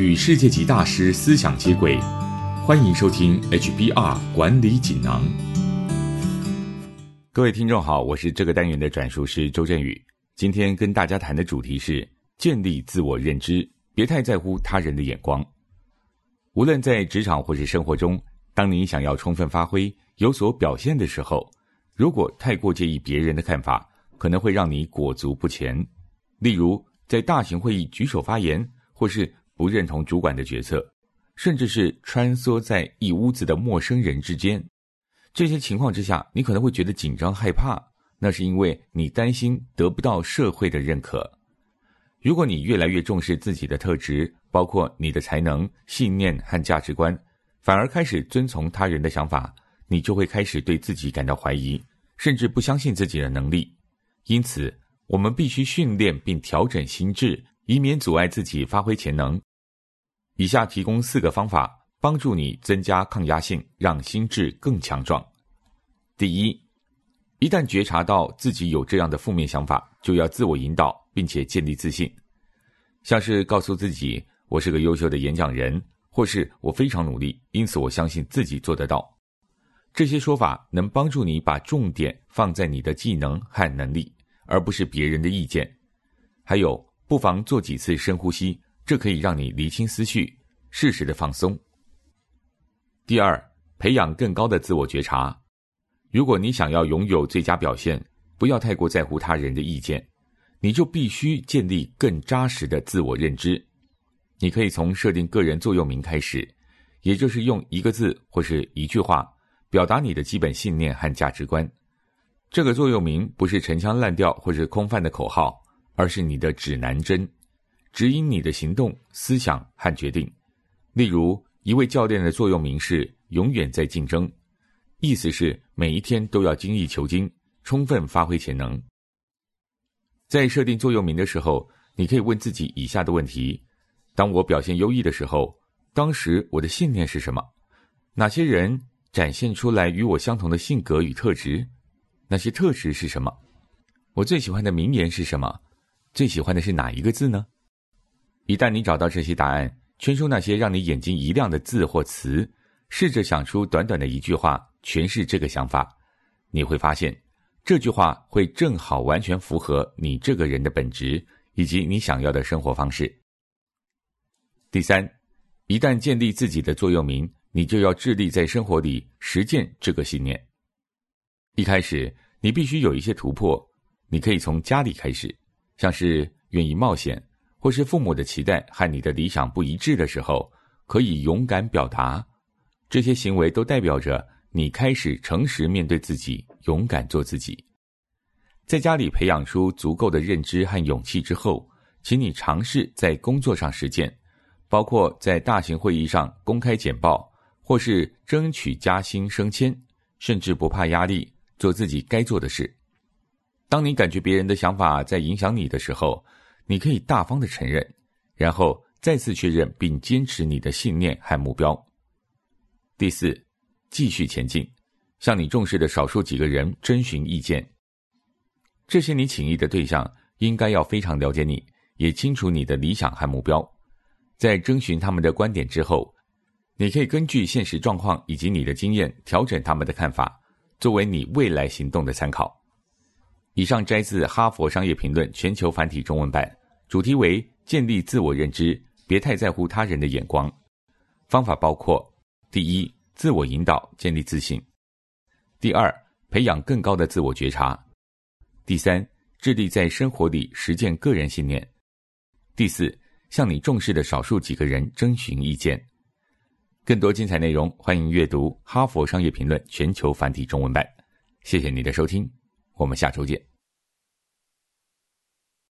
与世界级大师思想接轨，欢迎收听 HBR 管理锦囊。各位听众好，我是这个单元的转述师周振宇。今天跟大家谈的主题是建立自我认知，别太在乎他人的眼光。无论在职场或是生活中，当你想要充分发挥、有所表现的时候，如果太过介意别人的看法，可能会让你裹足不前。例如，在大型会议举手发言，或是不认同主管的决策，甚至是穿梭在一屋子的陌生人之间，这些情况之下，你可能会觉得紧张害怕。那是因为你担心得不到社会的认可。如果你越来越重视自己的特质，包括你的才能、信念和价值观，反而开始遵从他人的想法，你就会开始对自己感到怀疑，甚至不相信自己的能力。因此，我们必须训练并调整心智，以免阻碍自己发挥潜能。以下提供四个方法，帮助你增加抗压性，让心智更强壮。第一，一旦觉察到自己有这样的负面想法，就要自我引导，并且建立自信，像是告诉自己“我是个优秀的演讲人”或是“我非常努力，因此我相信自己做得到”。这些说法能帮助你把重点放在你的技能和能力，而不是别人的意见。还有，不妨做几次深呼吸。这可以让你理清思绪，适时的放松。第二，培养更高的自我觉察。如果你想要拥有最佳表现，不要太过在乎他人的意见，你就必须建立更扎实的自我认知。你可以从设定个人座右铭开始，也就是用一个字或是一句话表达你的基本信念和价值观。这个座右铭不是陈腔滥调或是空泛的口号，而是你的指南针。指引你的行动、思想和决定。例如，一位教练的座右铭是“永远在竞争”，意思是每一天都要精益求精，充分发挥潜能。在设定座右铭的时候，你可以问自己以下的问题：当我表现优异的时候，当时我的信念是什么？哪些人展现出来与我相同的性格与特质？那些特质是什么？我最喜欢的名言是什么？最喜欢的是哪一个字呢？一旦你找到这些答案，圈出那些让你眼睛一亮的字或词，试着想出短短的一句话诠释这个想法，你会发现，这句话会正好完全符合你这个人的本质以及你想要的生活方式。第三，一旦建立自己的座右铭，你就要致力在生活里实践这个信念。一开始，你必须有一些突破，你可以从家里开始，像是愿意冒险。或是父母的期待和你的理想不一致的时候，可以勇敢表达。这些行为都代表着你开始诚实面对自己，勇敢做自己。在家里培养出足够的认知和勇气之后，请你尝试在工作上实践，包括在大型会议上公开简报，或是争取加薪升迁，甚至不怕压力，做自己该做的事。当你感觉别人的想法在影响你的时候，你可以大方的承认，然后再次确认并坚持你的信念和目标。第四，继续前进，向你重视的少数几个人征询意见。这些你请意的对象应该要非常了解你，也清楚你的理想和目标。在征询他们的观点之后，你可以根据现实状况以及你的经验调整他们的看法，作为你未来行动的参考。以上摘自《哈佛商业评论》全球繁体中文版。主题为建立自我认知，别太在乎他人的眼光。方法包括：第一，自我引导，建立自信；第二，培养更高的自我觉察；第三，致力在生活里实践个人信念；第四，向你重视的少数几个人征询意见。更多精彩内容，欢迎阅读《哈佛商业评论》全球繁体中文版。谢谢你的收听，我们下周见。